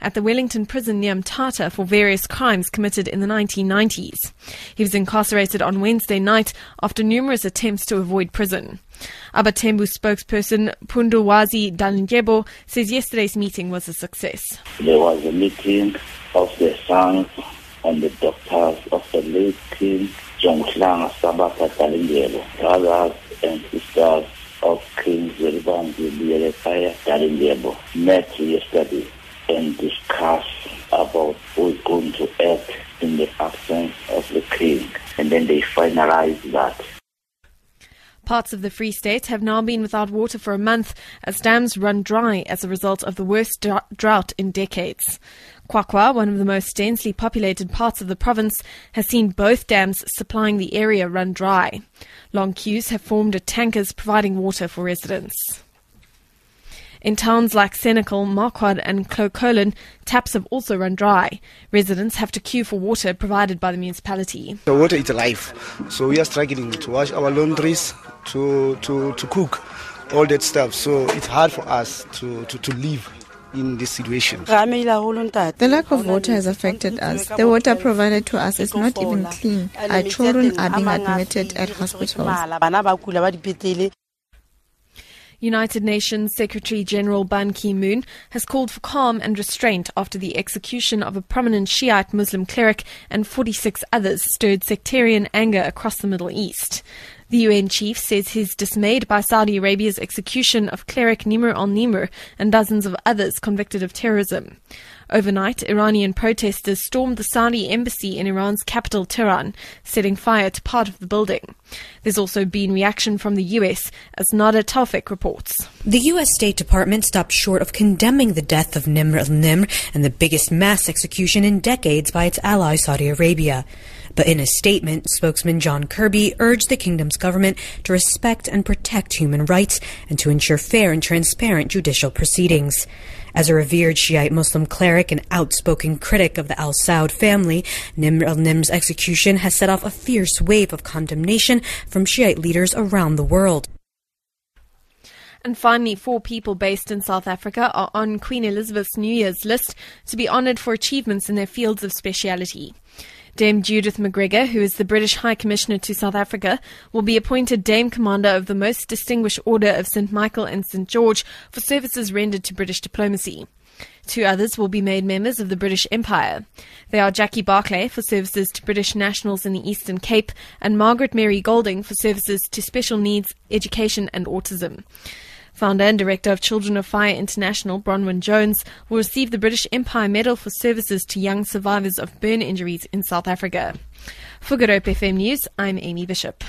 at the Wellington prison near Mthatha for various crimes committed in the 1990s. He was incarcerated on Wednesday night after numerous attempts to avoid prison. AbaThembu spokesperson Phunduwazi Dalindyebo says yesterday's meeting was a success. There was a meeting of the sons and the doctors of the late King Jonguhlanga Sabata Dalindyebo, brothers and sisters of King Zwelibanzi Liyelepaya Dalindyebo met yesterday and discuss about who is going to act in the absence of the king. And then they finalize that. Parts of the Free State have now been without water for a month as dams run dry as a result of the worst drought in decades. QwaQwa, one of the most densely populated parts of the province, has seen both dams supplying the area run dry. Long queues have formed at tankers providing water for residents. In towns like Senekal, Marquard, and Clocolan, taps have also run dry. Residents have to queue for water provided by the municipality. The water is life, so we are struggling to wash our laundries, to, to, to cook, all that stuff. So it's hard for us to, to, to live in this situation. The lack of water has affected us. The water provided to us is not even clean. Our children are being admitted at hospitals. United Nations Secretary General Ban Ki moon has called for calm and restraint after the execution of a prominent Shiite Muslim cleric and 46 others stirred sectarian anger across the Middle East. The UN chief says he's dismayed by Saudi Arabia's execution of cleric Nimr al Nimr and dozens of others convicted of terrorism. Overnight, Iranian protesters stormed the Saudi embassy in Iran's capital, Tehran, setting fire to part of the building. There's also been reaction from the US, as Nada Tawfik reports. The US State Department stopped short of condemning the death of Nimr al-Nimr and the biggest mass execution in decades by its ally Saudi Arabia. But in a statement, spokesman John Kirby urged the kingdom's government to respect and protect human rights and to ensure fair and transparent judicial proceedings. As a revered Shiite Muslim cleric and outspoken critic of the Al Saud family, Nimr al Nimr's execution has set off a fierce wave of condemnation from Shiite leaders around the world. And finally, four people based in South Africa are on Queen Elizabeth's New Year's list to be honoured for achievements in their fields of speciality. Dame Judith McGregor, who is the British High Commissioner to South Africa, will be appointed Dame Commander of the Most Distinguished Order of St. Michael and St. George for services rendered to British diplomacy. Two others will be made members of the British Empire. They are Jackie Barclay for services to British nationals in the Eastern Cape and Margaret Mary Golding for services to special needs, education and autism. Founder and director of Children of Fire International, Bronwyn Jones, will receive the British Empire Medal for services to young survivors of burn injuries in South Africa. For Good Hope FM News, I'm Amy Bishop.